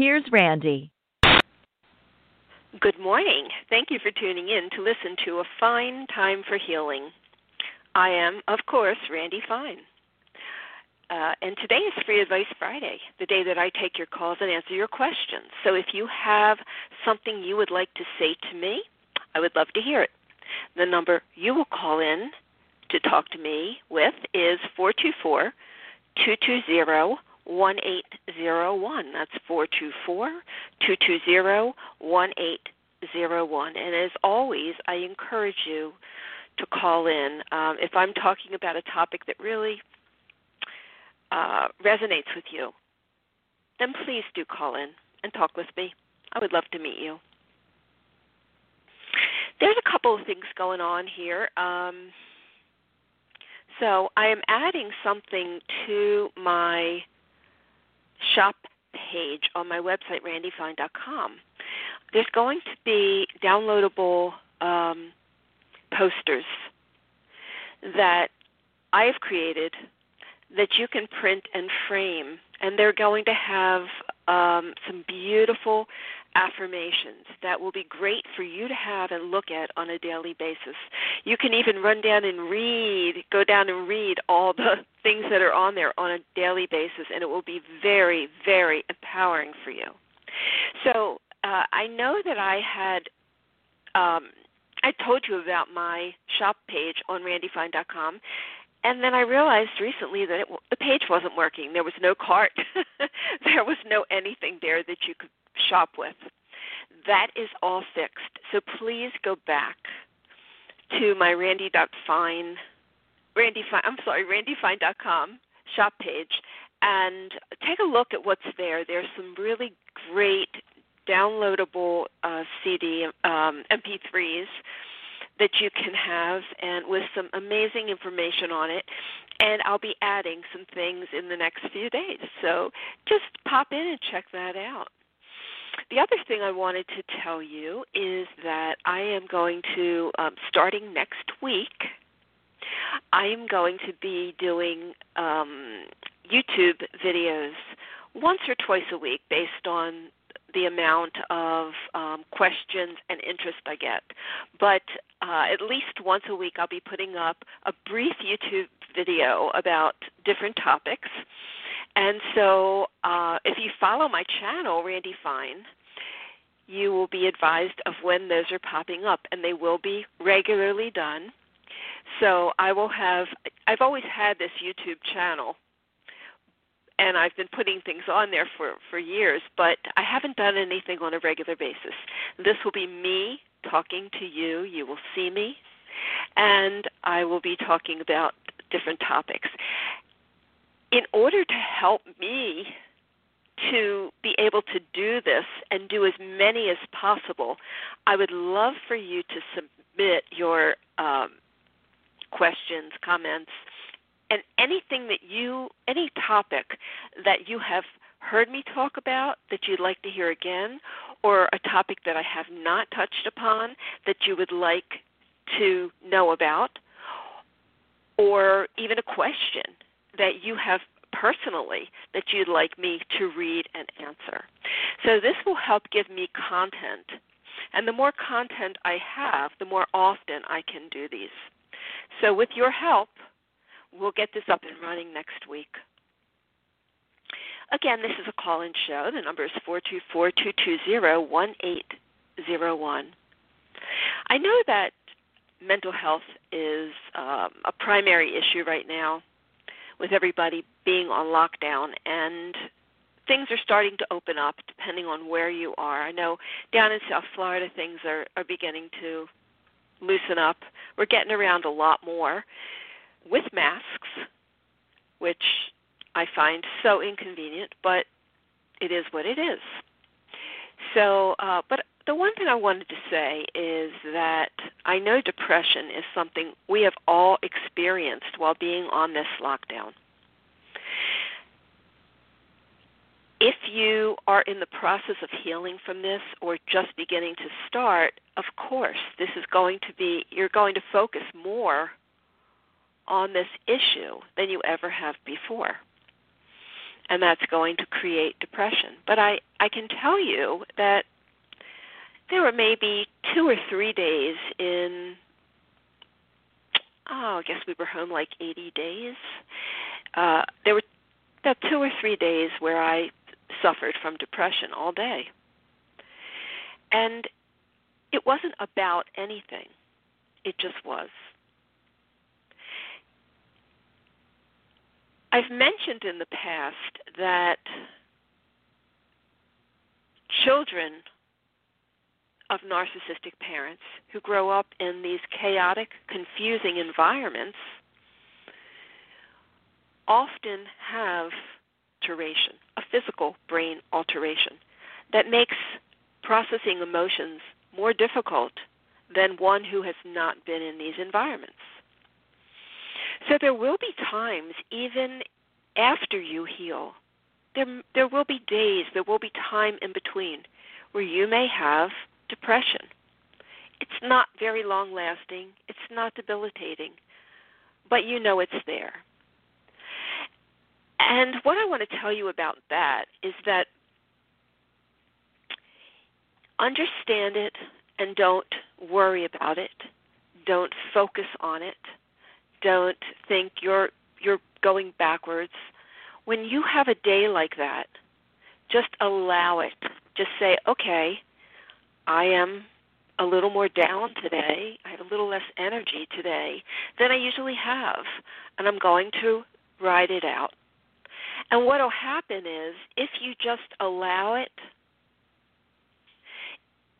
here's Randi. Good morning. Thank you for tuning in to listen to A Fine Time for Healing. I am, of course, Randi Fine. Uh, and today is Free Advice Friday, the day that I take your calls and answer your questions. So if you have something you would like to say to me, I would love to hear it. The number you will call in to talk to me with is 424 220 1801. That's 424 220 1801. And as always, I encourage you to call in. Um, if I'm talking about a topic that really uh, resonates with you, then please do call in and talk with me. I would love to meet you. There's a couple of things going on here. Um, so I am adding something to my shop page on my website, randifine.com. There's going to be downloadable um, posters that I have created that you can print and frame, and they're going to have um, some beautiful affirmations that will be great for you to have and look at on a daily basis. You can even run down and read, go down and read all the things that are on there on a daily basis, and it will be very, very empowering for you. So uh, I know that I had. Um, I told you about my shop page on randifine.com, and then I realized recently that it, the page wasn't working. There was no cart. there was no anything there that you could shop with. That is all fixed. So please go back to my randi.fine, Randi Fine, I'm sorry, randifine.com shop page and take a look at what's there. There's some really great downloadable uh, CD um, MP3s that you can have and with some amazing information on it and I'll be adding some things in the next few days. So just pop in and check that out. The other thing I wanted to tell you is that I am going to, um, starting next week, I am going to be doing um, YouTube videos once or twice a week based on the amount of um, questions and interest I get. But uh, at least once a week, I'll be putting up a brief YouTube video about different topics. And so, uh, if you follow my channel, Randi Fine, you will be advised of when those are popping up, and they will be regularly done. So, I will have, I've always had this YouTube channel, and I've been putting things on there for, for years, but I haven't done anything on a regular basis. This will be me talking to you. You will see me, and I will be talking about different topics in order to help me to be able to do this and do as many as possible, I would love for you to submit your um, questions, comments, and anything that you, any topic that you have heard me talk about that you'd like to hear again, or a topic that I have not touched upon that you would like to know about, or even a question that you have personally that you'd like me to read and answer. So this will help give me content. And the more content I have, the more often I can do these. So with your help, we'll get this up and running next week. Again, this is a call in show. The number is 424 220 1801. I know that mental health is um, a primary issue right now with everybody being on lockdown and things are starting to open up depending on where you are. I know down in South Florida things are, are beginning to loosen up. We're getting around a lot more with masks, which I find so inconvenient, but it is what it is. So, uh, but the one thing I wanted to say is that I know depression is something we have all experienced while being on this lockdown. If you are in the process of healing from this or just beginning to start, of course, this is going to be, you're going to focus more on this issue than you ever have before. And that's going to create depression. But I, I can tell you that there were maybe two or three days in oh, I guess we were home like 80 days. Uh, there were about two or three days where I suffered from depression all day. And it wasn't about anything, it just was. I've mentioned in the past that children of narcissistic parents who grow up in these chaotic, confusing environments often have alteration, a physical brain alteration that makes processing emotions more difficult than one who has not been in these environments. So there will be times, even after you heal, there, there will be days, there will be time in between where you may have depression. It's not very long lasting, it's not debilitating, but you know it's there. And what I want to tell you about that is that understand it and don't worry about it. Don't focus on it. Don't think you're you're going backwards. When you have a day like that, just allow it. Just say, "Okay, I am a little more down today. I have a little less energy today than I usually have, and I'm going to ride it out. And what will happen is if you just allow it,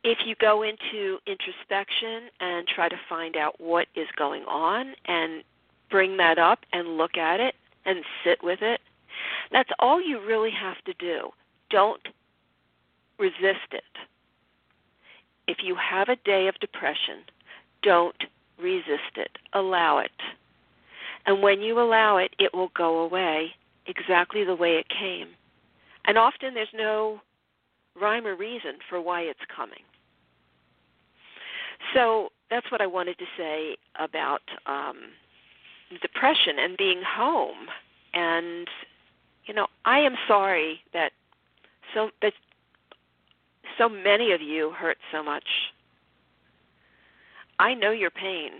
if you go into introspection and try to find out what is going on and bring that up and look at it and sit with it, that's all you really have to do. Don't resist it if you have a day of depression, don't resist it. Allow it. And when you allow it, it will go away exactly the way it came. And often there's no rhyme or reason for why it's coming. So that's what I wanted to say about um, depression and being home. And you know, I am sorry that so that so many of you hurt so much. I know your pain.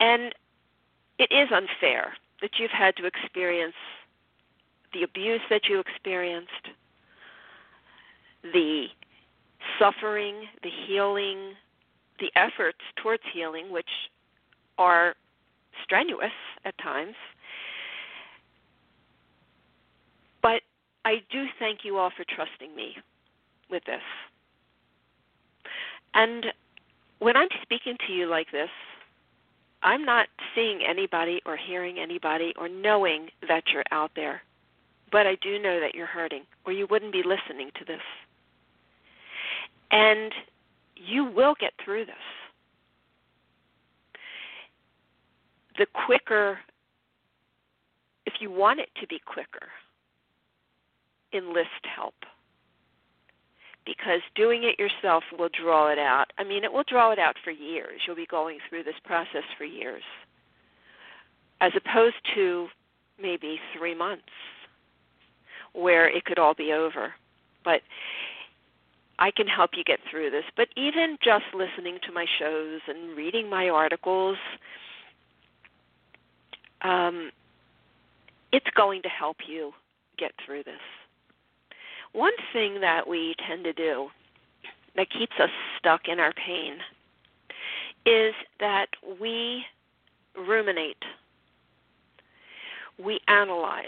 And it is unfair that you've had to experience the abuse that you experienced, the suffering, the healing, the efforts towards healing, which are strenuous at times. But I do thank you all for trusting me with this. And when I'm speaking to you like this, I'm not seeing anybody or hearing anybody or knowing that you're out there. But I do know that you're hurting, or you wouldn't be listening to this. And you will get through this. The quicker, if you want it to be quicker, enlist help because doing it yourself will draw it out. I mean, it will draw it out for years. You'll be going through this process for years, as opposed to maybe three months where it could all be over. But I can help you get through this. But even just listening to my shows and reading my articles, um, it's going to help you get through this. One thing that we tend to do that keeps us stuck in our pain is that we ruminate, we analyze,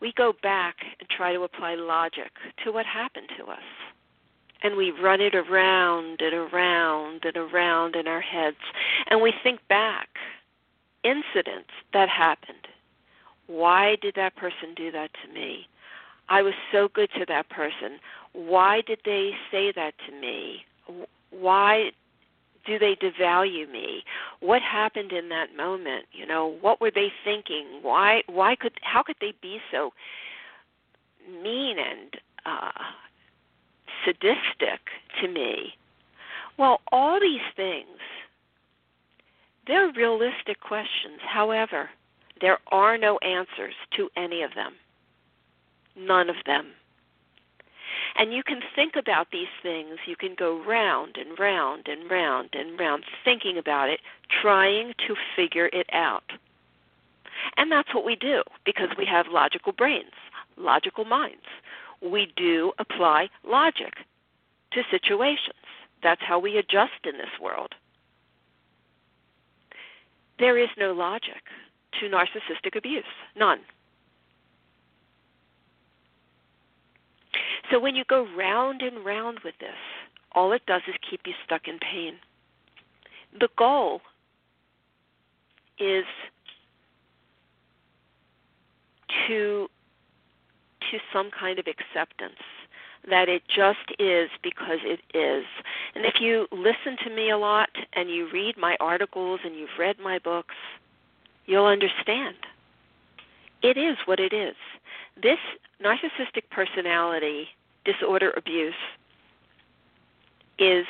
we go back and try to apply logic to what happened to us. And we run it around and around and around in our heads. And we think back incidents that happened why did that person do that to me? I was so good to that person. Why did they say that to me? Why do they devalue me? What happened in that moment? You know, what were they thinking? Why why could how could they be so mean and uh sadistic to me? Well, all these things they're realistic questions. However, there are no answers to any of them. None of them. And you can think about these things. You can go round and round and round and round thinking about it, trying to figure it out. And that's what we do because we have logical brains, logical minds. We do apply logic to situations. That's how we adjust in this world. There is no logic to narcissistic abuse, none. So when you go round and round with this, all it does is keep you stuck in pain. The goal is to to some kind of acceptance that it just is because it is. And if you listen to me a lot and you read my articles and you've read my books, you'll understand. It is what it is. This narcissistic personality disorder abuse is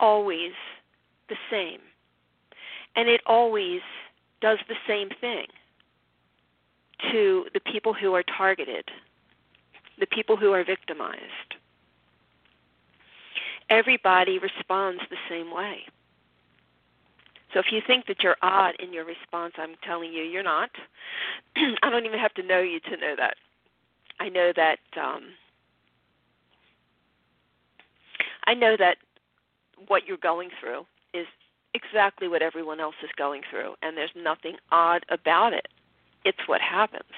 always the same. And it always does the same thing to the people who are targeted, the people who are victimized. Everybody responds the same way. So if you think that you're odd in your response, I'm telling you, you're not. I don't even have to know you to know that. I know that um, I know that what you're going through is exactly what everyone else is going through, and there's nothing odd about it. It's what happens.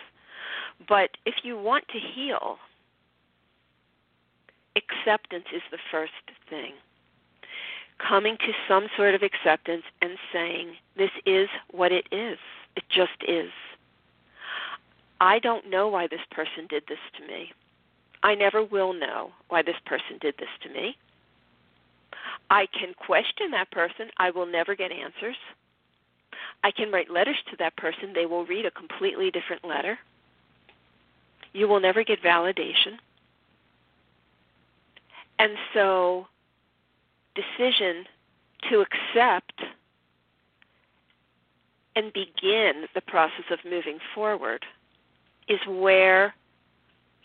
But if you want to heal, acceptance is the first thing. Coming to some sort of acceptance and saying, This is what it is. It just is. I don't know why this person did this to me. I never will know why this person did this to me. I can question that person. I will never get answers. I can write letters to that person. They will read a completely different letter. You will never get validation. And so, decision to accept and begin the process of moving forward is where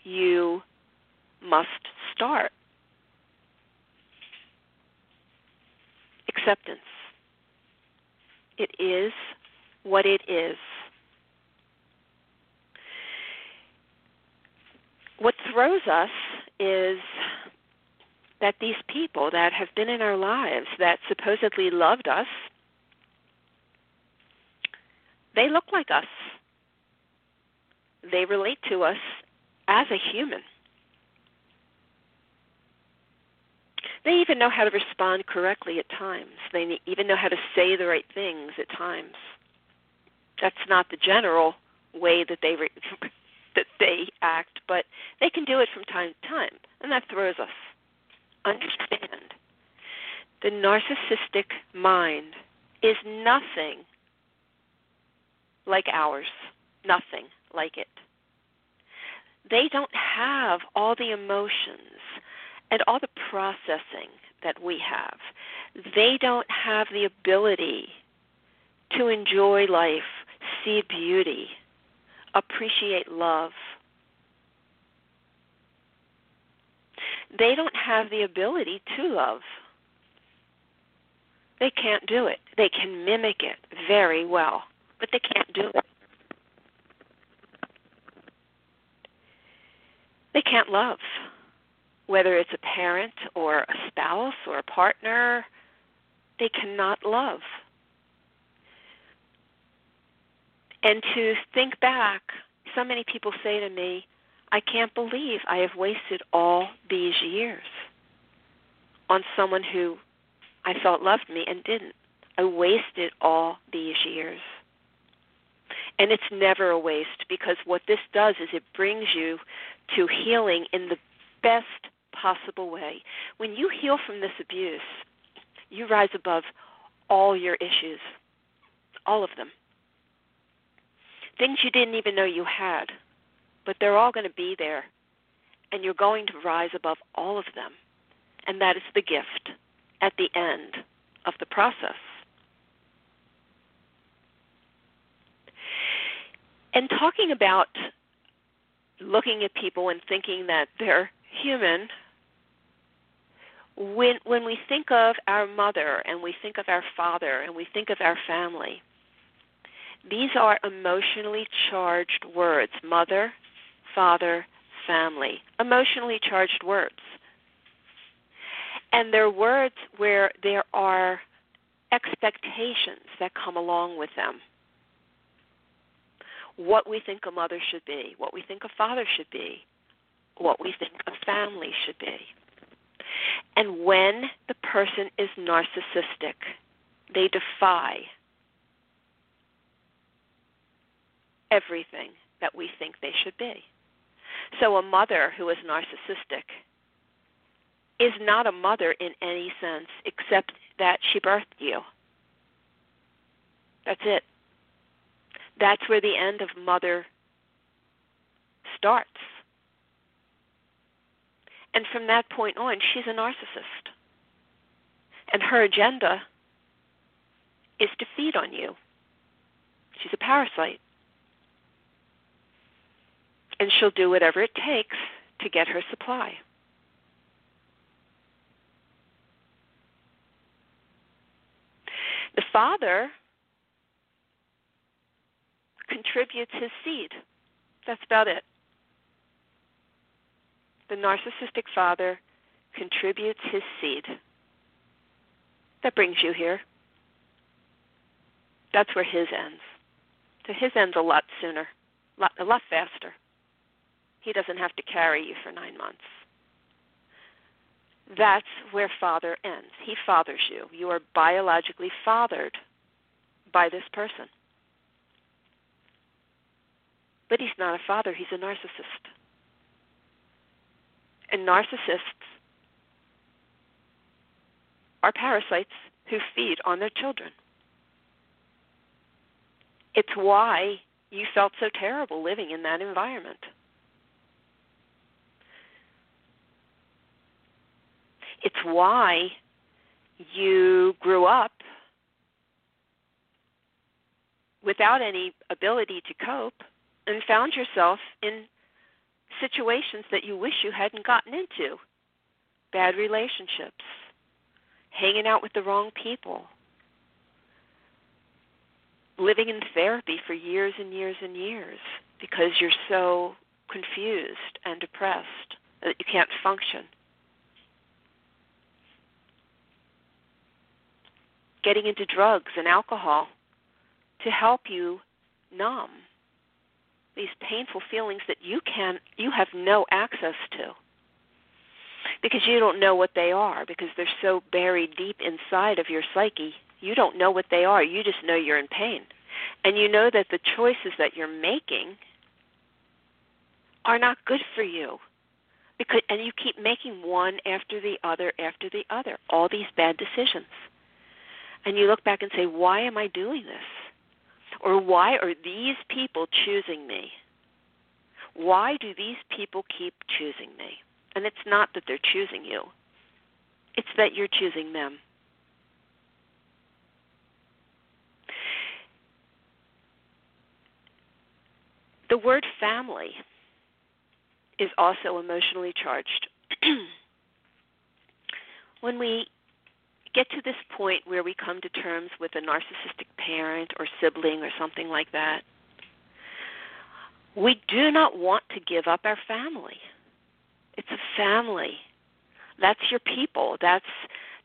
you must start. acceptance. It is what it is. What throws us is that these people that have been in our lives that supposedly loved us, they look like us. They relate to us as a human. They even know how to respond correctly at times. They even know how to say the right things at times. That's not the general way that they re- that they act, but they can do it from time to time, and that throws us. Understand, the narcissistic mind is nothing like ours. Nothing like it. They don't have all the emotions and all the processing that we have. They don't have the ability to enjoy life, see beauty, appreciate love. They don't have the ability to love. They can't do it. They can mimic it very well, but they can't do it. They can't love whether it's a parent or a spouse or a partner, they cannot love. And to think back, so many people say to me, I can't believe I have wasted all these years on someone who I thought loved me and didn't. I wasted all these years. And it's never a waste because what this does is it brings you to healing in the best possible way. When you heal from this abuse, you rise above all your issues, all of them. Things you didn't even know you had, but they're all going to be there, and you're going to rise above all of them. And that is the gift at the end of the process. And talking about looking at people and thinking that they're human, when when we think of our mother and we think of our father and we think of our family, these are emotionally charged words. Mother, father, family. Emotionally charged words. And they're words where there are expectations that come along with them. What we think a mother should be, what we think a father should be, what we think a family should be. And when the person is narcissistic, they defy everything that we think they should be. So a mother who is narcissistic is not a mother in any sense except that she birthed you. That's it. That's where the end of mother starts. And from that point on, she's a narcissist. And her agenda is to feed on you. She's a parasite. And she'll do whatever it takes to get her supply. The father contributes his seed. That's about it. The narcissistic father contributes his seed. That brings you here. That's where his ends. So his ends a lot sooner, a lot, a lot faster. He doesn't have to carry you for nine months. That's where father ends. He fathers you. You are biologically fathered by this person. But he's not a father, he's a narcissist. And narcissists are parasites who feed on their children. It's why you felt so terrible living in that environment. It's why you grew up without any ability to cope and found yourself in situations that you wish you hadn't gotten into bad relationships, hanging out with the wrong people, living in therapy for years and years and years because you're so confused and depressed that you can't function. Getting into drugs and alcohol to help you numb these painful feelings that you can you have no access to. Because you don't know what they are because they're so buried deep inside of your psyche. You don't know what they are. You just know you're in pain. And you know that the choices that you're making are not good for you. Because and you keep making one after the other after the other. All these bad decisions and you look back and say, why am I doing this? Or why are these people choosing me? Why do these people keep choosing me? And it's not that they're choosing you, it's that you're choosing them. The word family is also emotionally charged. when we get to this point where we come to terms with a narcissistic parent or sibling or something like that, we do not want to give up our family. It's a family. That's your people. That's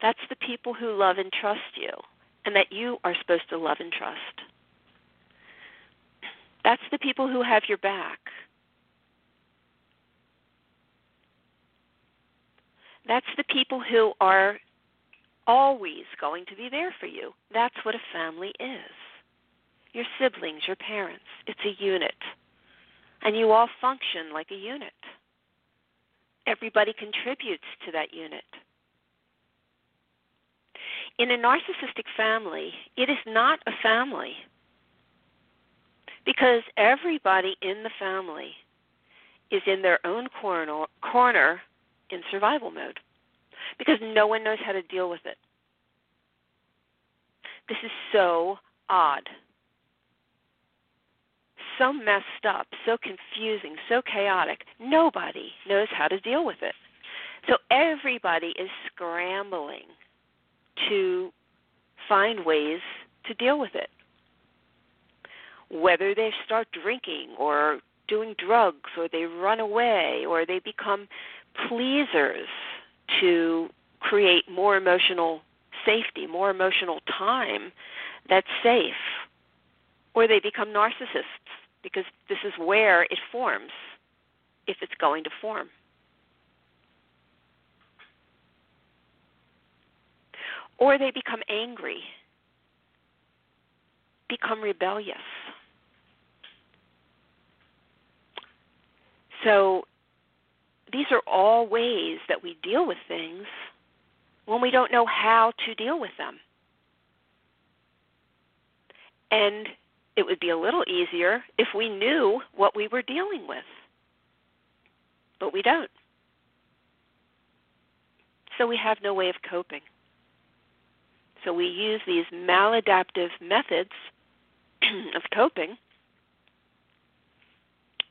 that's the people who love and trust you and that you are supposed to love and trust. That's the people who have your back. That's the people who are always going to be there for you. That's what a family is. your siblings, your parents. It's a unit. And you all function like a unit. Everybody contributes to that unit. In a narcissistic family, it is not a family because everybody in the family is in their own corner, corner in survival mode because no one knows how to deal with it. This is so odd. So messed up, so confusing, so chaotic. Nobody knows how to deal with it. So everybody is scrambling to find ways to deal with it. Whether they start drinking or doing drugs or they run away or they become pleasers to create more emotional safety, more emotional time that's safe. Or they become narcissists because this is where it forms if it's going to form. Or they become angry, become rebellious. So these are all ways that we deal with things when we don't know how to deal with them. And it would be a little easier if we knew what we were dealing with. But we don't. So we have no way of coping. So we use these maladaptive methods of coping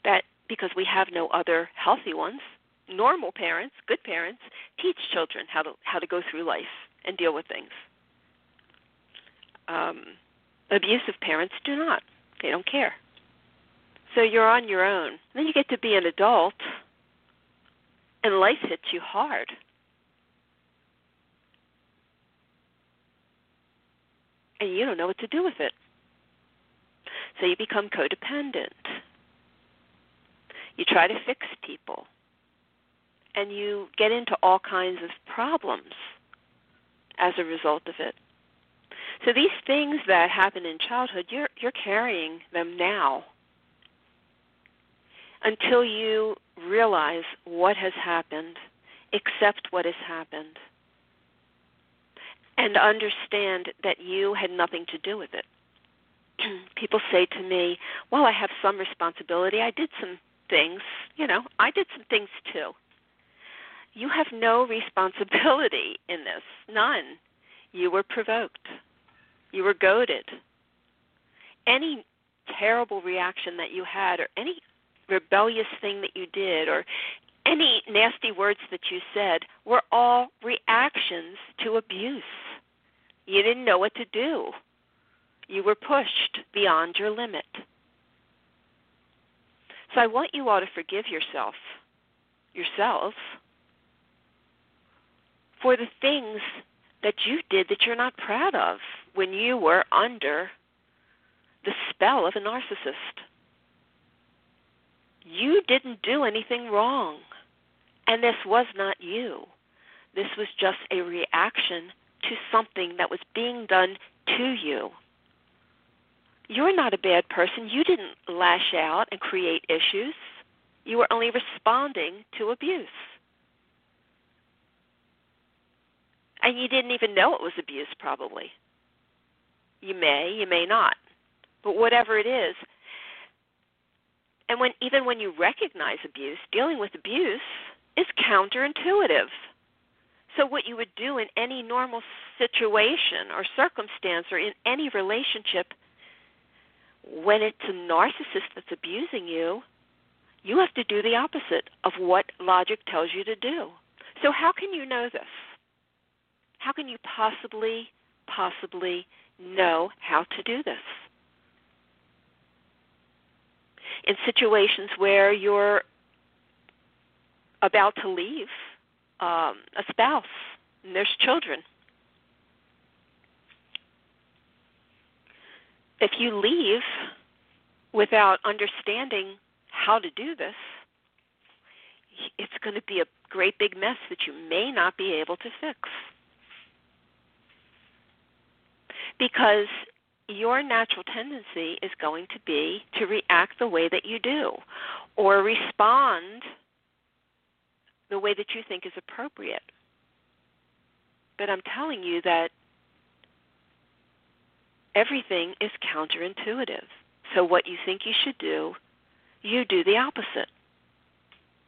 that because we have no other healthy ones, normal parents, good parents, teach children how to how to go through life and deal with things. Um, abusive parents do not; they don't care. So you're on your own. Then you get to be an adult, and life hits you hard. And you don't know what to do with it. So you become codependent. You try to fix people and you get into all kinds of problems as a result of it. So these things that happen in childhood, you're you're carrying them now until you realize what has happened, accept what has happened, and understand that you had nothing to do with it. People say to me, "Well, I have some responsibility. I did some things, you know, I did some things too." You have no responsibility in this. None. You were provoked. You were goaded. Any terrible reaction that you had, or any rebellious thing that you did, or any nasty words that you said, were all reactions to abuse. You didn't know what to do. You were pushed beyond your limit. So I want you all to forgive yourself, yourselves, for the things that you did that you're not proud of when you were under the spell of a narcissist. You didn't do anything wrong. And this was not you. This was just a reaction to something that was being done to you. You're not a bad person. You didn't lash out and create issues. You were only responding to abuse. And you didn't even know it was abuse probably. You may you may not. But whatever it is. And when even when you recognize abuse dealing with abuse is counterintuitive. So what you would do in any normal situation or circumstance or in any relationship when it's a narcissist that's abusing you you have to do the opposite of what logic tells you to do. So how can you know this how can you possibly, possibly know how to do this? In situations where you're about to leave um, a spouse and there's children, if you leave without understanding how to do this, it's going to be a great big mess that you may not be able to fix. Because your natural tendency is going to be to react the way that you do or respond the way that you think is appropriate. But I'm telling you that everything is counterintuitive. So, what you think you should do, you do the opposite.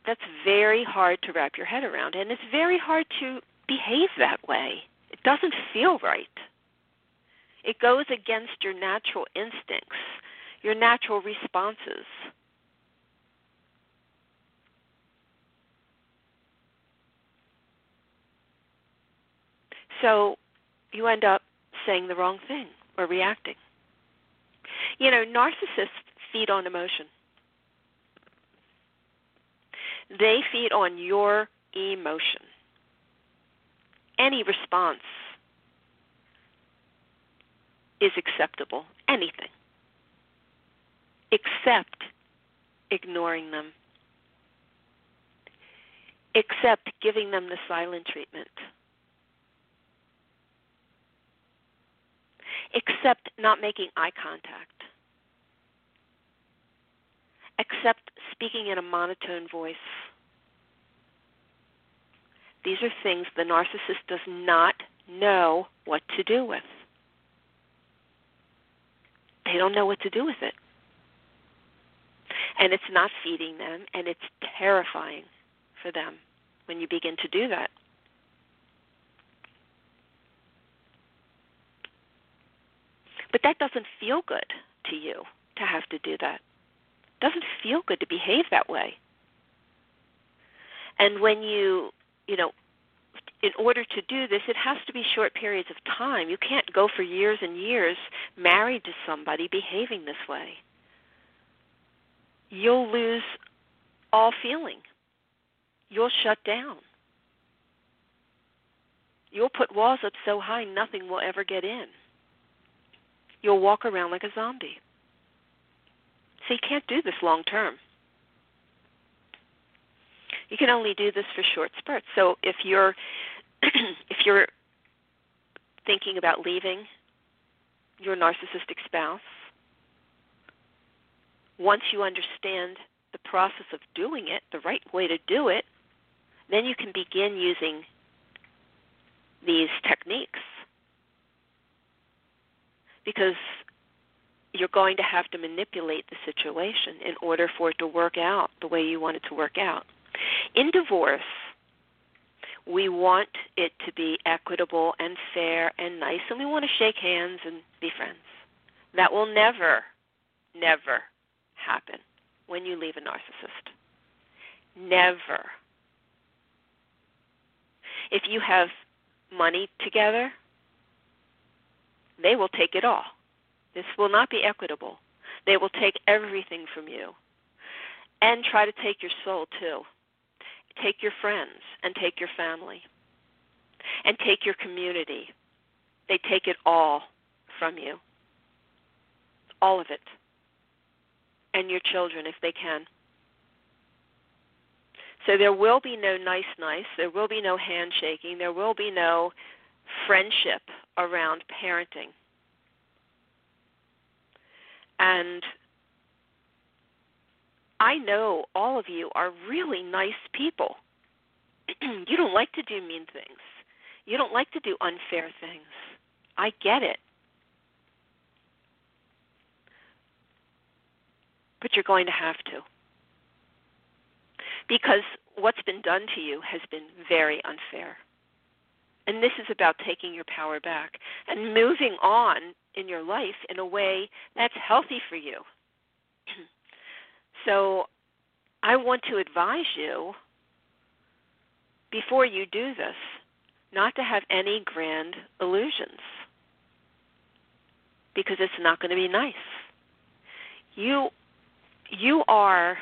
That's very hard to wrap your head around, and it's very hard to behave that way. It doesn't feel right. It goes against your natural instincts, your natural responses. So you end up saying the wrong thing or reacting. You know, narcissists feed on emotion. They feed on your emotion. Any response is acceptable, anything, except ignoring them, except giving them the silent treatment, except not making eye contact, except speaking in a monotone voice. These are things the narcissist does not know what to do with. They don't know what to do with it. And it's not feeding them, and it's terrifying for them when you begin to do that. But that doesn't feel good to you to have to do that. It doesn't feel good to behave that way. And when you, you know, in order to do this, it has to be short periods of time. You can't go for years and years married to somebody behaving this way. You'll lose all feeling. You'll shut down. You'll put walls up so high nothing will ever get in. You'll walk around like a zombie. So you can't do this long term. You can only do this for short spurts. So if you're if you're thinking about leaving your narcissistic spouse, once you understand the process of doing it, the right way to do it, then you can begin using these techniques. Because you're going to have to manipulate the situation in order for it to work out the way you want it to work out. In divorce, we want it to be equitable and fair and nice, and we want to shake hands and be friends. That will never, never happen when you leave a narcissist. Never. If you have money together, they will take it all. This will not be equitable. They will take everything from you and try to take your soul too take your friends and take your family and take your community. They take it all from you. All of it. And your children if they can. So there will be no nice, nice. There will be no handshaking. There will be no friendship around parenting. And I know all of you are really nice people. you don't like to do mean things. You don't like to do unfair things. I get it. But you're going to have to. Because what's been done to you has been very unfair. And this is about taking your power back and moving on in your life in a way that's healthy for you. So I want to advise you before you do this not to have any grand illusions because it's not going to be nice. You you are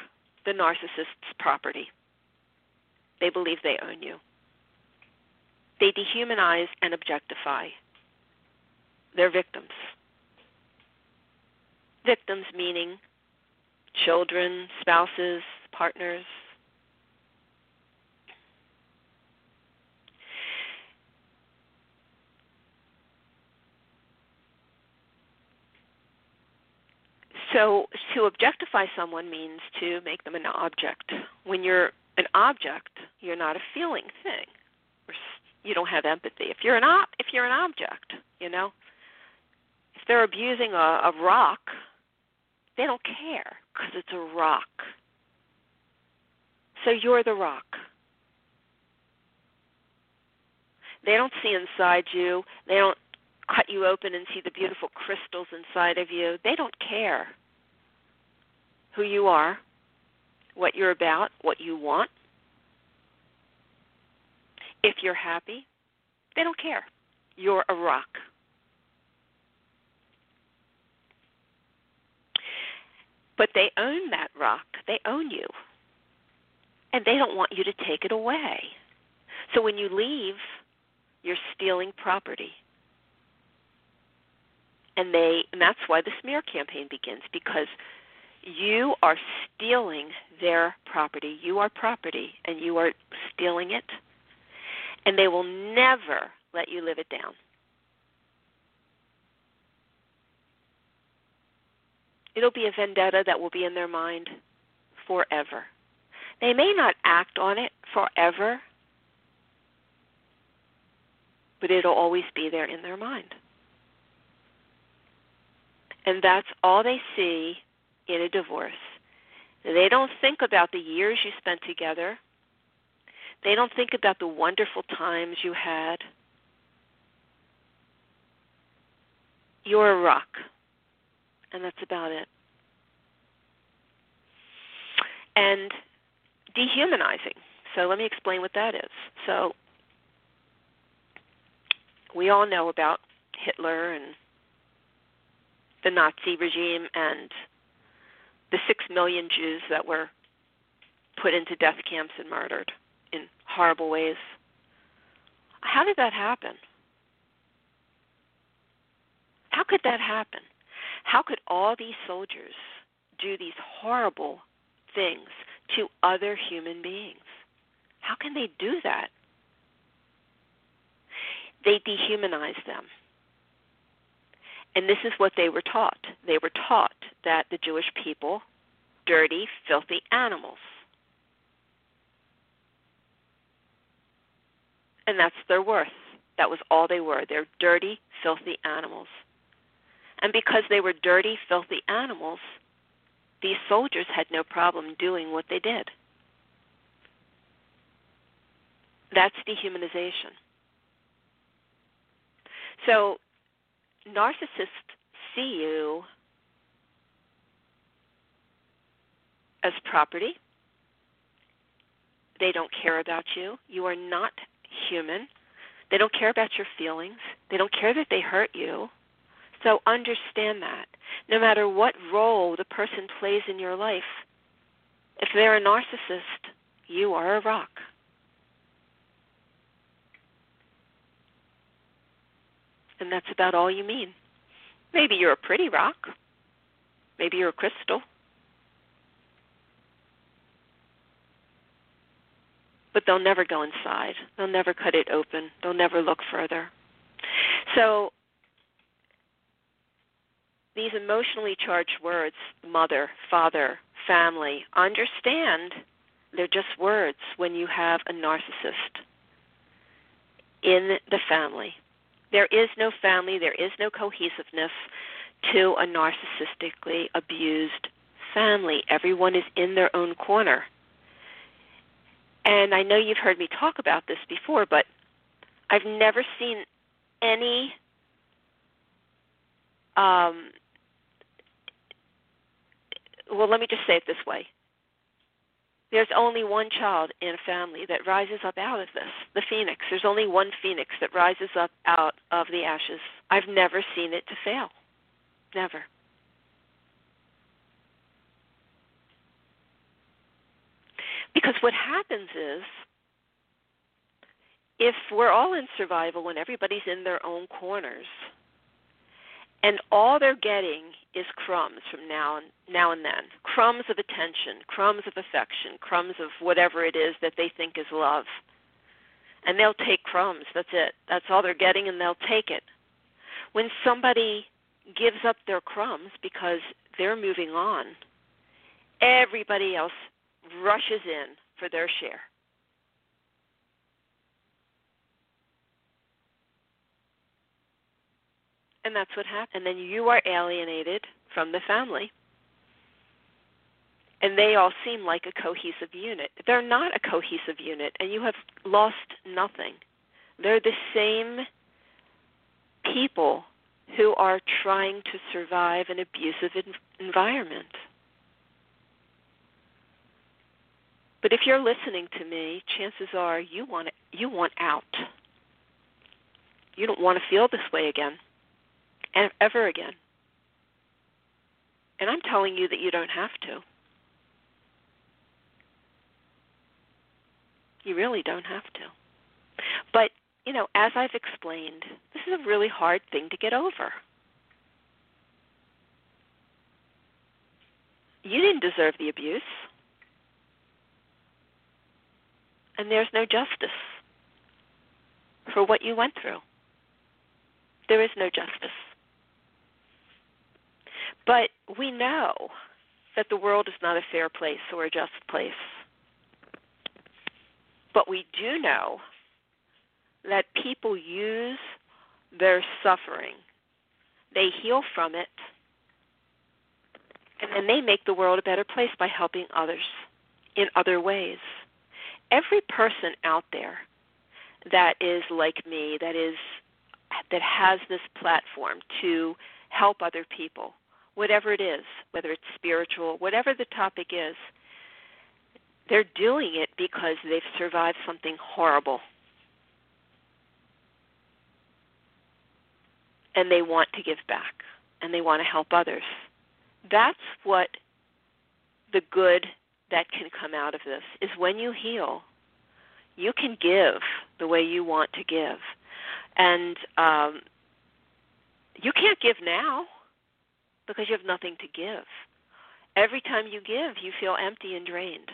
the narcissist's property. They believe they own you. They dehumanize and objectify their victims. Victims meaning children, spouses, partners. So to objectify someone means to make them an object. When you're an object, you're not a feeling thing. You don't have empathy. If you're an if you're an object, you know, if they're abusing a, a rock, they don't care because it's a rock. So you're the rock. They don't see inside you. They don't cut you open and see the beautiful crystals inside of you. They don't care who you are, what you're about, what you want. If you're happy, they don't care. You're a rock. But they own that rock. They own you. And they don't want you to take it away. So when you leave, you're stealing property. And they and that's why the smear campaign begins because you are stealing their property. You are property and you are stealing it. And they will never let you live it down. It'll be a vendetta that will be in their mind forever. They may not act on it forever, but it'll always be there in their mind. And that's all they see in a divorce. They don't think about the years you spent together. They don't think about the wonderful times you had. You're a rock and that's about it. And dehumanizing. So let me explain what that is. So we all know about Hitler and the Nazi regime and the six million Jews that were put into death camps and murdered in horrible ways. How did that happen? How could that happen? How could all these soldiers do these horrible things to other human beings? How can they do that? They dehumanize them. And this is what they were taught. They were taught that the Jewish people, dirty, filthy animals. And that's their worth. That was all they were. They're dirty, filthy animals. And because they were dirty, filthy animals, these soldiers had no problem doing what they did. That's dehumanization. So, narcissists see you as property. They don't care about you. You are not human. They don't care about your feelings. They don't care that they hurt you. So understand that. No matter what role the person plays in your life, if they're a narcissist, you are a rock. And that's about all you mean. Maybe you're a pretty rock. Maybe you're a crystal. But they'll never go inside. They'll never cut it open. They'll never look further. So these emotionally charged words, mother, father, family, understand they're just words when you have a narcissist in the family. There is no family, there is no cohesiveness to a narcissistically abused family. Everyone is in their own corner. And I know you've heard me talk about this before, but I've never seen any um, well, let me just say it this way. There's only one child in a family that rises up out of this, the phoenix. There's only one phoenix that rises up out of the ashes. I've never seen it to fail. Never. Because what happens is, if we're all in survival and everybody's in their own corners, and all they're getting is crumbs from now and now and then. Crumbs of attention crumbs of affection crumbs of whatever it is that they think is love. And they'll take crumbs that's it. That's all they're getting and they'll take it. When somebody gives up their crumbs because they're moving on, everybody else rushes in for their share. And that's what happens. And then you are alienated from the family. And they all seem like a cohesive unit. They're not a cohesive unit, and you have lost nothing. They're the same people who are trying to survive an abusive environment. But if you're listening to me, chances are you want you want out. You don't want to feel this way again, ever again. And I'm telling you that you don't have to. You really don't have to. But, you know, as I've explained, this is a really hard thing to get over. You didn't deserve the abuse. And there's no justice for what you went through. There is no justice. But we know that the world is not a fair place or a just place. But we do know that people use their suffering, they heal from it, and then they make the world a better place by helping others in other ways. Every person out there that is like me, that is that has this platform to help other people, whatever it is, whether it's spiritual, whatever the topic is, they're doing it because they've survived something horrible. And they want to give back and they want to help others. That's what the good that can come out of this is when you heal, you can give the way you want to give. And um, you can't give now because you have nothing to give. Every time you give, you feel empty and drained.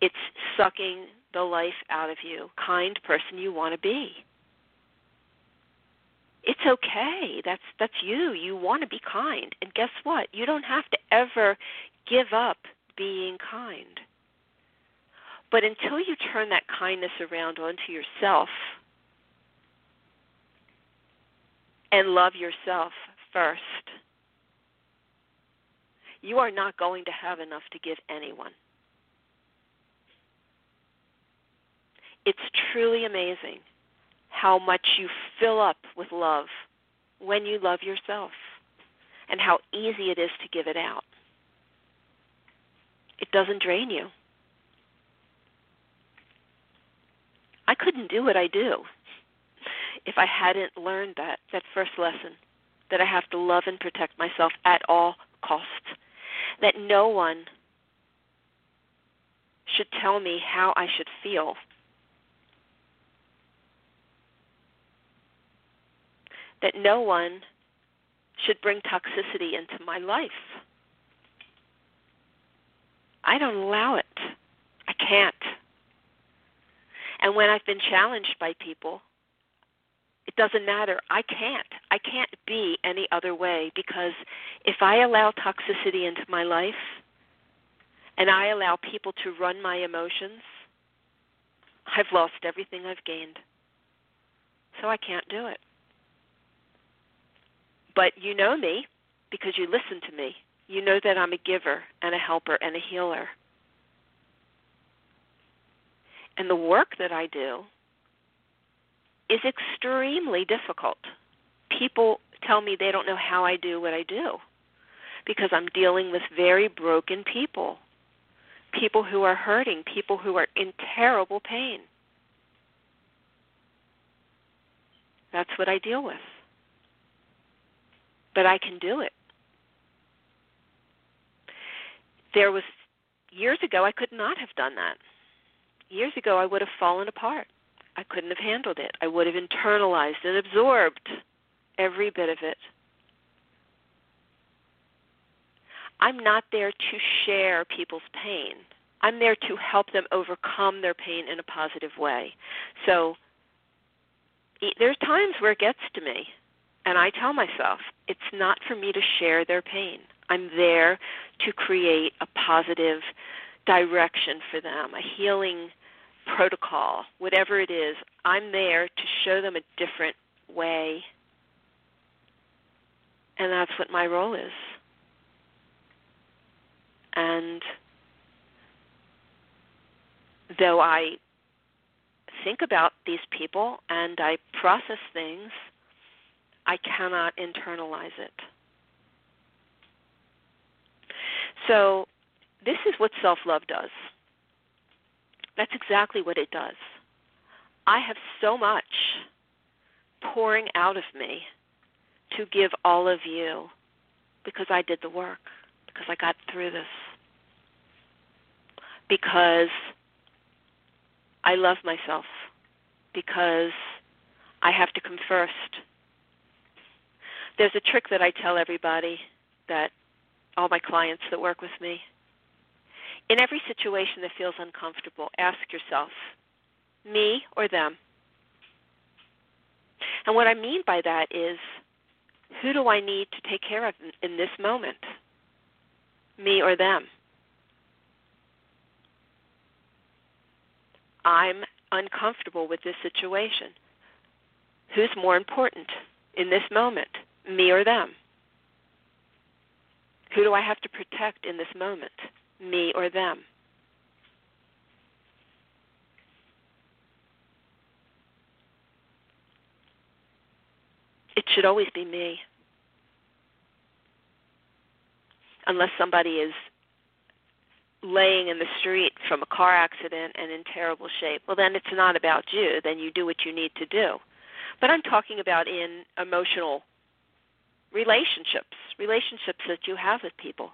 It's sucking the life out of you, kind person you want to be. It's okay. That's that's you. You want to be kind. And guess what? You don't have to ever give up being kind. But until you turn that kindness around onto yourself and love yourself first, you are not going to have enough to give anyone. It's truly amazing how much you fill up with love when you love yourself and how easy it is to give it out. It doesn't drain you. I couldn't do what I do if I hadn't learned that that first lesson that I have to love and protect myself at all costs. That no one should tell me how I should feel that no one should bring toxicity into my life. I don't allow it. I can't. And when I've been challenged by people, it doesn't matter. I can't. I can't be any other way because if I allow toxicity into my life and I allow people to run my emotions, I've lost everything I've gained. So I can't do it. But you know me because you listen to me. You know that I'm a giver and a helper and a healer. And the work that I do is extremely difficult. People tell me they don't know how I do what I do because I'm dealing with very broken people, people who are hurting, people who are in terrible pain. That's what I deal with but I can do it. There was years ago I could not have done that. Years ago I would have fallen apart. I couldn't have handled it. I would have internalized and absorbed every bit of it. I'm not there to share people's pain. I'm there to help them overcome their pain in a positive way. So there's times where it gets to me And I tell myself, it's not for me to share their pain. I'm there to create a positive direction for them, a healing protocol, whatever it is. I'm there to show them a different way. And that's what my role is. And though I think about these people and I process things, I cannot internalize it. So, this is what self love does. That's exactly what it does. I have so much pouring out of me to give all of you because I did the work, because I got through this, because I love myself, because I have to come first. There's a trick that I tell everybody that all my clients that work with me. In every situation that feels uncomfortable, ask yourself, me or them? And what I mean by that is, who do I need to take care of in, this moment? Me or them? I'm uncomfortable with this situation. Who's more important in this moment, me or them? Who do I have to protect in this moment, me or them? It should always be me. Unless somebody is laying in the street from a car accident and in terrible shape, well, then it's not about you. Then you do what you need to do. But I'm talking about in emotional relationships, relationships that you have with people.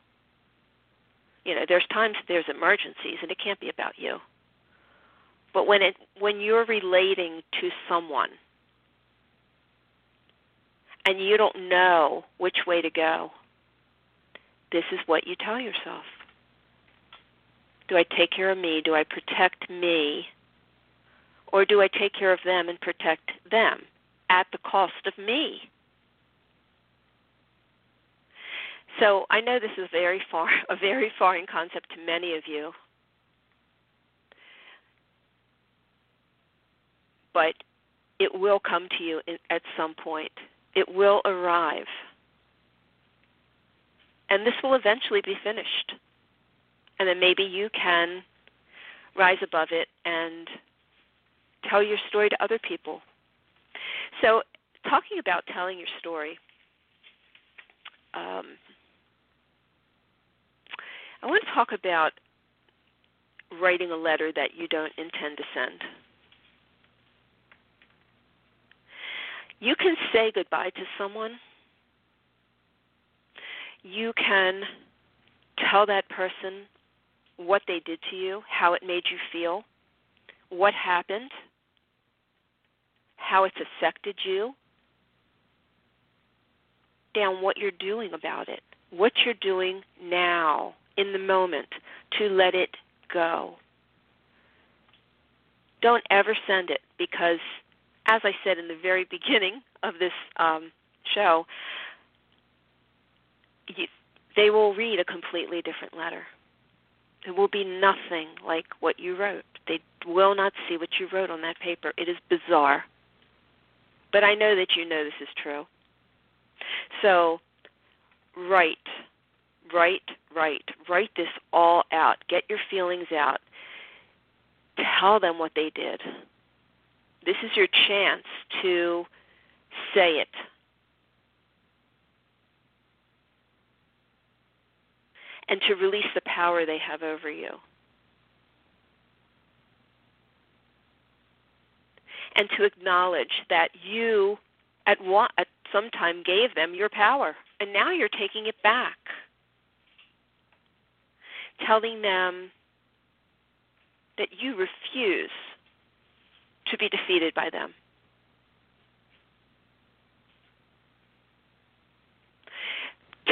You know, there's times there's emergencies and it can't be about you. But when it when you're relating to someone and you don't know which way to go, this is what you tell yourself. Do I take care of me? Do I protect me? Or do I take care of them and protect them at the cost of me? So I know this is very far a very foreign concept to many of you. But it will come to you at some point. It will arrive. And this will eventually be finished. And then maybe you can rise above it and tell your story to other people. So, talking about telling your story, um, I want to talk about writing a letter that you don't intend to send. You can say goodbye to someone. You can tell that person what they did to you, how it made you feel, what happened, how it's affected you, down what you're doing about it, what you're doing now in the moment to let it go. Don't ever send it because, as I said in the very beginning of this um, show, you, they will read a completely different letter. It will be nothing like what you wrote. They will not see what you wrote on that paper. It is bizarre. But I know that you know this is true. So, write write, write, write this all out. Get your feelings out. Tell them what they did. This is your chance to say it. And to release the power they have over you. And to acknowledge that you at one at some time gave them your power and now you're taking it back telling them that you refuse to be defeated by them.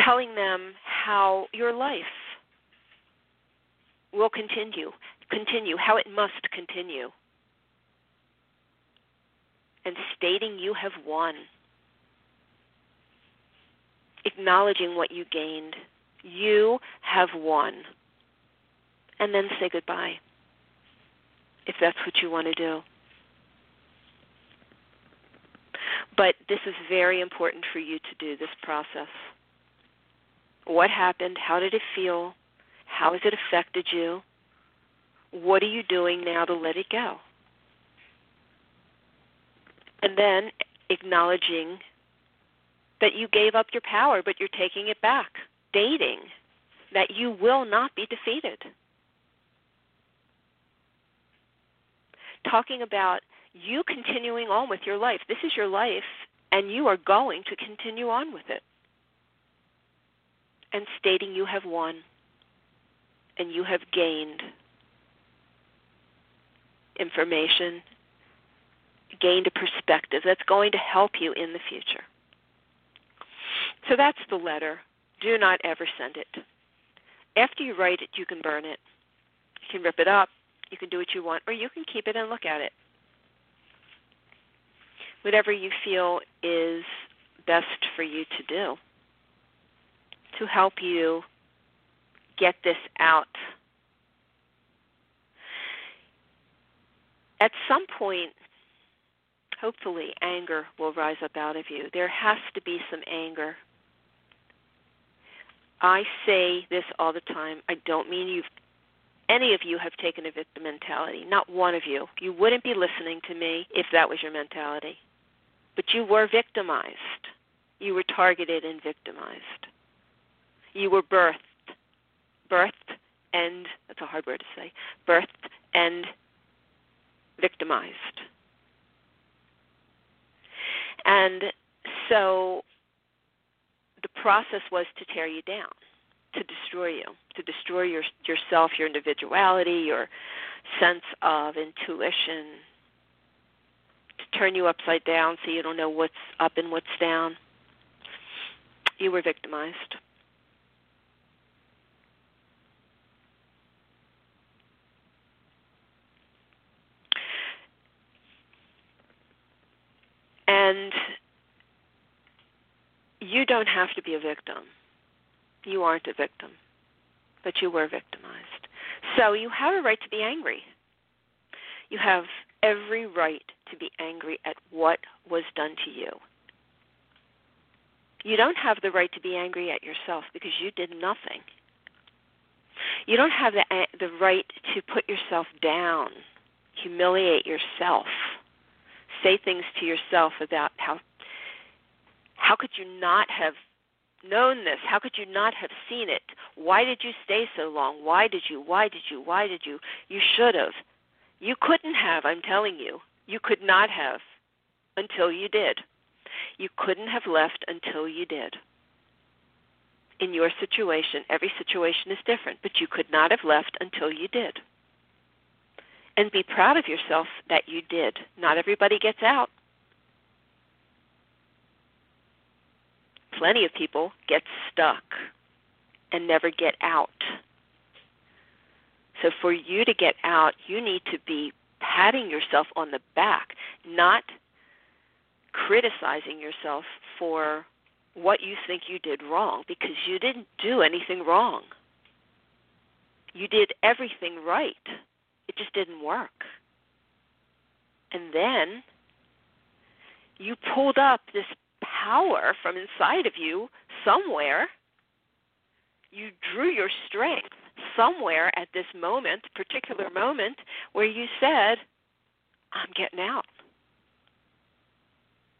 Telling them how your life will continue, continue, how it must continue. And stating you have won. acknowledging what you gained. You have won. And then say goodbye if that's what you want to do. But this is very important for you to do this process. What happened? How did it feel? How has it affected you? What are you doing now to let it go? And then acknowledging that you gave up your power, but you're taking it back. Dating that you will not be defeated. Talking about you continuing on with your life. This is your life, and you are going to continue on with it. And stating you have won and you have gained information, gained a perspective that's going to help you in the future. So that's the letter. Do not ever send it. After you write it, you can burn it. You can rip it up. You can do what you want, or you can keep it and look at it whatever you feel is best for you to do to help you get this out. At some point, hopefully, anger will rise up out of you. There has to be some anger. I say this all the time. I don't mean you've any of you have taken a victim mentality. Not one of you. You wouldn't be listening to me if that was your mentality. But you were victimized. You were targeted and victimized. You were birthed. Birthed and, that's a hard word to say, birthed and victimized. And so the process was to tear you down, to destroy you, to destroy your, yourself, your individuality, your sense of intuition, to turn you upside down so you don't know what's up and what's down. You were victimized. And you don't have to be a victim. You aren't a victim, but you were victimized. So you have a right to be angry. You have every right to be angry at what was done to you. You don't have the right to be angry at yourself because you did nothing. You don't have the the right to put yourself down, humiliate yourself, say things to yourself about how how could you not have known this? How could you not have seen it? Why did you stay so long? Why did you? Why did you? Why did you? You should have. You couldn't have, I'm telling you. You could not have until you did. You couldn't have left until you did. In your situation, every situation is different, but you could not have left until you did. And be proud of yourself that you did. Not everybody gets out. Plenty of people get stuck and never get out. So for you to get out, you need to be patting yourself on the back, not criticizing yourself for what you think you did wrong because you didn't do anything wrong. You did everything right. It just didn't work. And then you pulled up this power from inside of you somewhere. You drew your strength somewhere at this moment, particular moment, where you said, I'm getting out.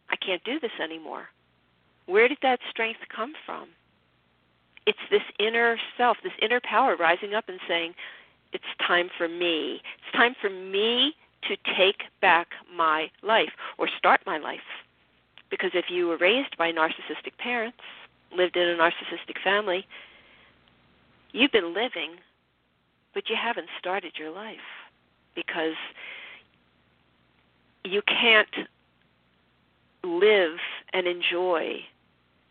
I can't do this anymore. Where did that strength come from? It's this inner self, this inner power rising up and saying, It's time for me. It's time for me to take back my life or start my life. Because if you were raised by narcissistic parents, lived in a narcissistic family, You've been living, but you haven't started your life because you can't live and enjoy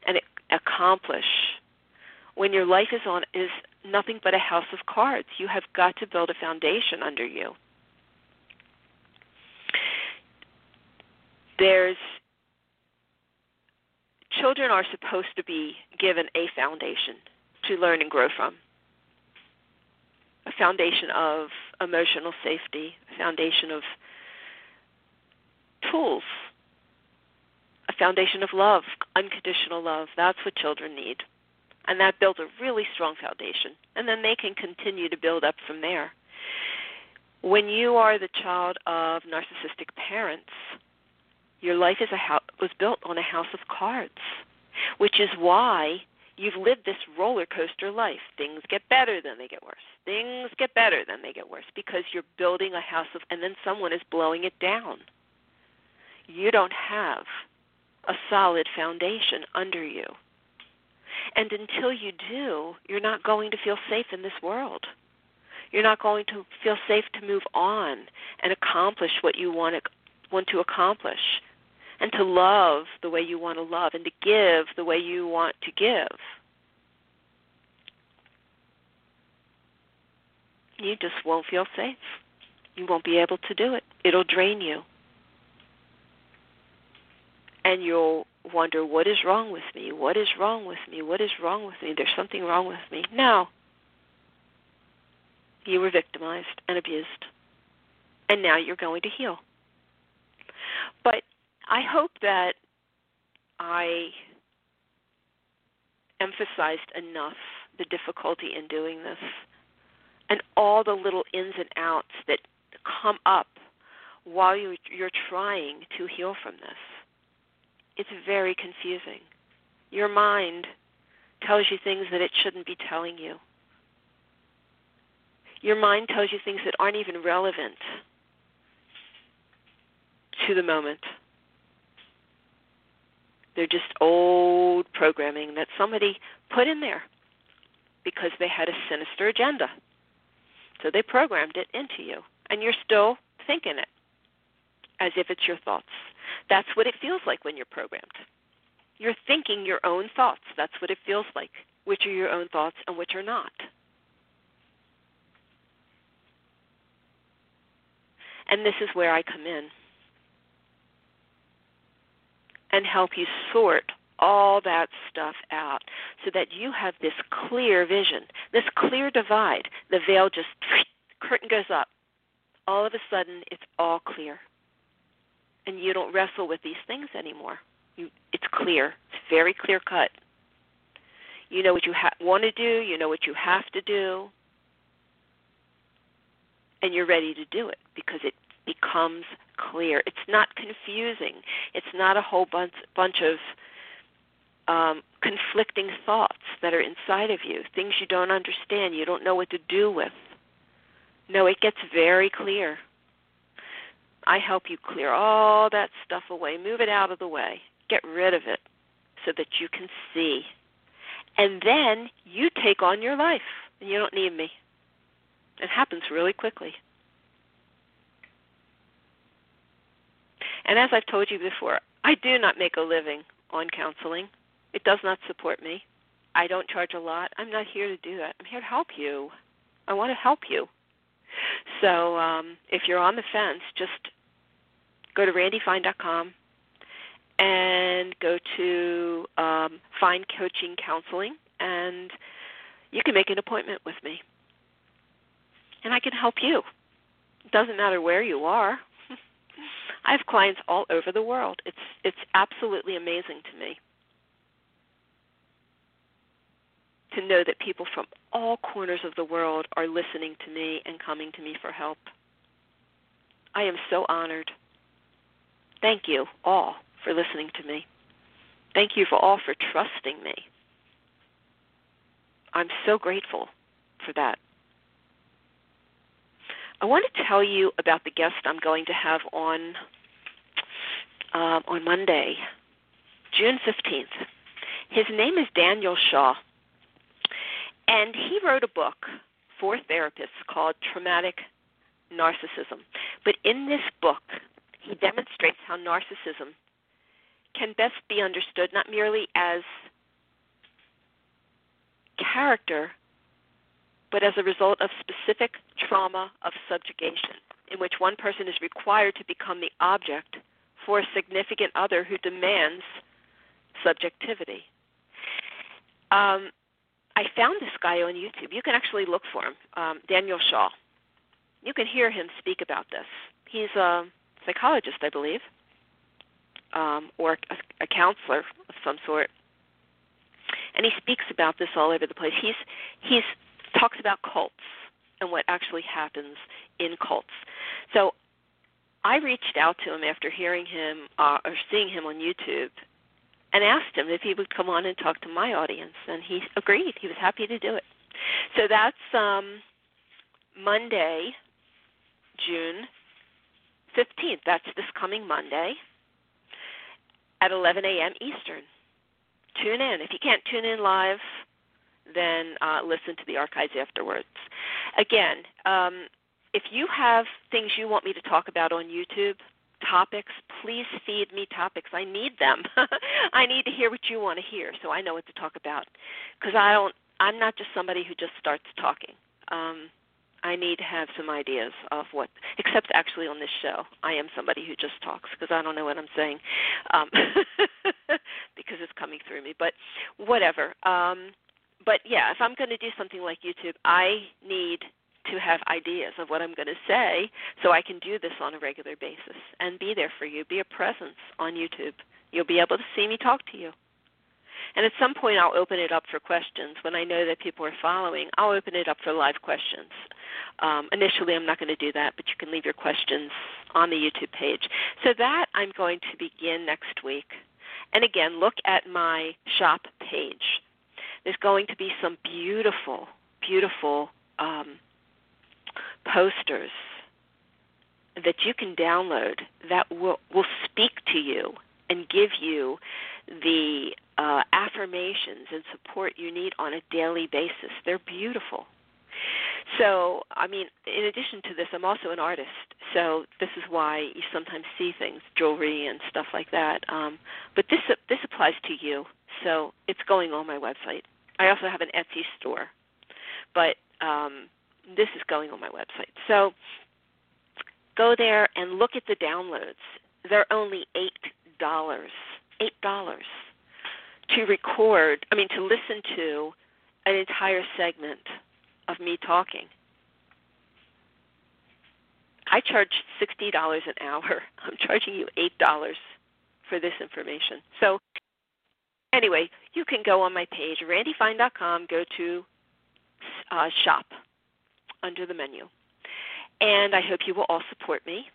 and accomplish when your life is on is nothing but a house of cards. You have got to build a foundation under you. There's children are supposed to be given a foundation to learn and grow from a foundation of emotional safety, a foundation of tools, a foundation of love, unconditional love. That's what children need. And that builds a really strong foundation. And then they can continue to build up from there. When you are the child of narcissistic parents, your life is a was built on a house of cards, which is why you've lived this roller coaster life. Things get better, then they get worse. Things get better, then they get worse because you're building a house of, and then someone is blowing it down. You don't have a solid foundation under you. And until you do, you're not going to feel safe in this world. You're not going to feel safe to move on and accomplish what you want to, want to accomplish and to love the way you want to love and to give the way you want to give. You just won't feel safe. You won't be able to do it. It'll drain you. And you'll wonder, what is wrong with me? What is wrong with me? What is wrong with me? There's something wrong with me. No. You were victimized and abused. And now you're going to heal. I hope that I emphasized enough the difficulty in doing this and all the little ins and outs that come up while you, you're trying to heal from this. It's very confusing. Your mind tells you things that it shouldn't be telling you. Your mind tells you things that aren't even relevant to the moment. They're just old programming that somebody put in there because they had a sinister agenda. So they programmed it into you, and you're still thinking it as if it's your thoughts. That's what it feels like when you're programmed. You're thinking your own thoughts. That's what it feels like. Which are your own thoughts and which are not. And this is where I come in and help you sort all that stuff out so that you have this clear vision, this clear divide. The veil just, curtain goes up. All of a sudden, it's all clear. And you don't wrestle with these things anymore. You, it's clear, it's very clear cut. You know what you ha- want to do, you know what you have to do, and you're ready to do it because it becomes clear. It's not confusing. It's not a whole bunch bunch of um, conflicting thoughts that are inside of you, things you don't understand, you don't know what to do with. No, it gets very clear. I help you clear all that stuff away, move it out of the way, get rid of it so that you can see. And then you take on your life, and you don't need me. It happens really quickly. And as I've told you before, I do not make a living on counseling. It does not support me. I don't charge a lot. I'm not here to do that. I'm here to help you. I want to help you. So um, if you're on the fence, just go to randifine.com and go to um, Fine Coaching Counseling, and you can make an appointment with me. And I can help you. It doesn't matter where you are. I have clients all over the world. It's it's absolutely amazing to me to know that people from all corners of the world are listening to me and coming to me for help. I am so honored. Thank you all for listening to me. Thank you for all for trusting me. I'm so grateful for that. I want to tell you about the guest I'm going to have on um, on Monday, June 15th. His name is Daniel Shaw, and he wrote a book for therapists called Traumatic Narcissism. But in this book, he demonstrates how narcissism can best be understood not merely as character, but as a result of specific trauma of subjugation, in which one person is required to become the object for a significant other who demands subjectivity. Um, I found this guy on YouTube. You can actually look for him, um, Daniel Shaw. You can hear him speak about this. He's a psychologist, I believe, um, or a, a counselor of some sort, and he speaks about this all over the place. He's he's talks about cults and what actually happens in cults. So I reached out to him after hearing him uh, or seeing him on YouTube and asked him if he would come on and talk to my audience, and he agreed. He was happy to do it. So that's um, Monday, June 15th. That's this coming Monday at 11 a.m. Eastern. Tune in. If you can't tune in live, then uh, listen to the archives afterwards. Again, um, if you have things you want me to talk about on YouTube, topics, please feed me topics. I need them. I need to hear what you want to hear so I know what to talk about. Because I don't. I'm not just somebody who just starts talking. Um, I need to have some ideas of what, except actually on this show, I am somebody who just talks because I don't know what I'm saying um, because it's coming through me. But whatever. Um, but yeah, if I'm going to do something like YouTube, I need to have ideas of what I'm going to say so I can do this on a regular basis and be there for you, be a presence on YouTube. You'll be able to see me talk to you. And at some point, I'll open it up for questions. When I know that people are following, I'll open it up for live questions. Um, initially, I'm not going to do that, but you can leave your questions on the YouTube page. So, that I'm going to begin next week. And again, look at my shop page. There's going to be some beautiful, beautiful um, posters that you can download that will will speak to you and give you the uh, affirmations and support you need on a daily basis. They're beautiful. So, I mean, in addition to this, I'm also an artist. So this is why you sometimes see things, jewelry and stuff like that. Um, but this this applies to you. So it's going on my website. I also have an Etsy store, but um, this is going on my website. So go there and look at the downloads. They're only eight dollars. Eight dollars to record. I mean, to listen to an entire segment of me talking. I charge sixty dollars an hour. I'm charging you eight dollars for this information. So anyway, you can go on my page, randifine.com, go to uh, shop under the menu. And I hope you will all support me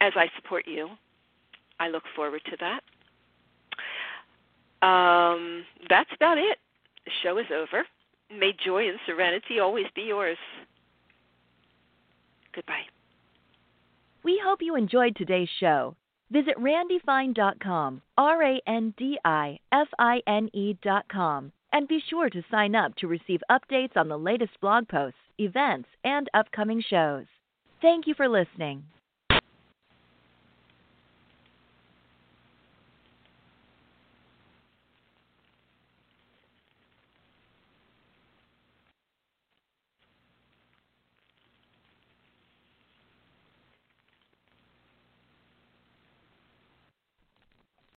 as I support you. I look forward to that. Um, that's about it. The show is over. May joy and serenity always be yours. Goodbye. We hope you enjoyed today's show. Visit randifine.com, R A N D I F I N E.com, and be sure to sign up to receive updates on the latest blog posts, events, and upcoming shows. Thank you for listening.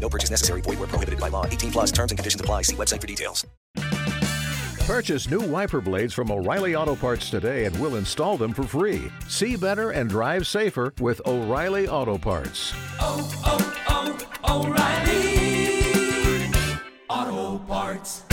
No purchase necessary. Void where prohibited by law. 18 plus terms and conditions apply. See website for details. Purchase new wiper blades from O'Reilly Auto Parts today and we'll install them for free. See better and drive safer with O'Reilly Auto Parts. Oh, oh, oh, O'Reilly Auto Parts.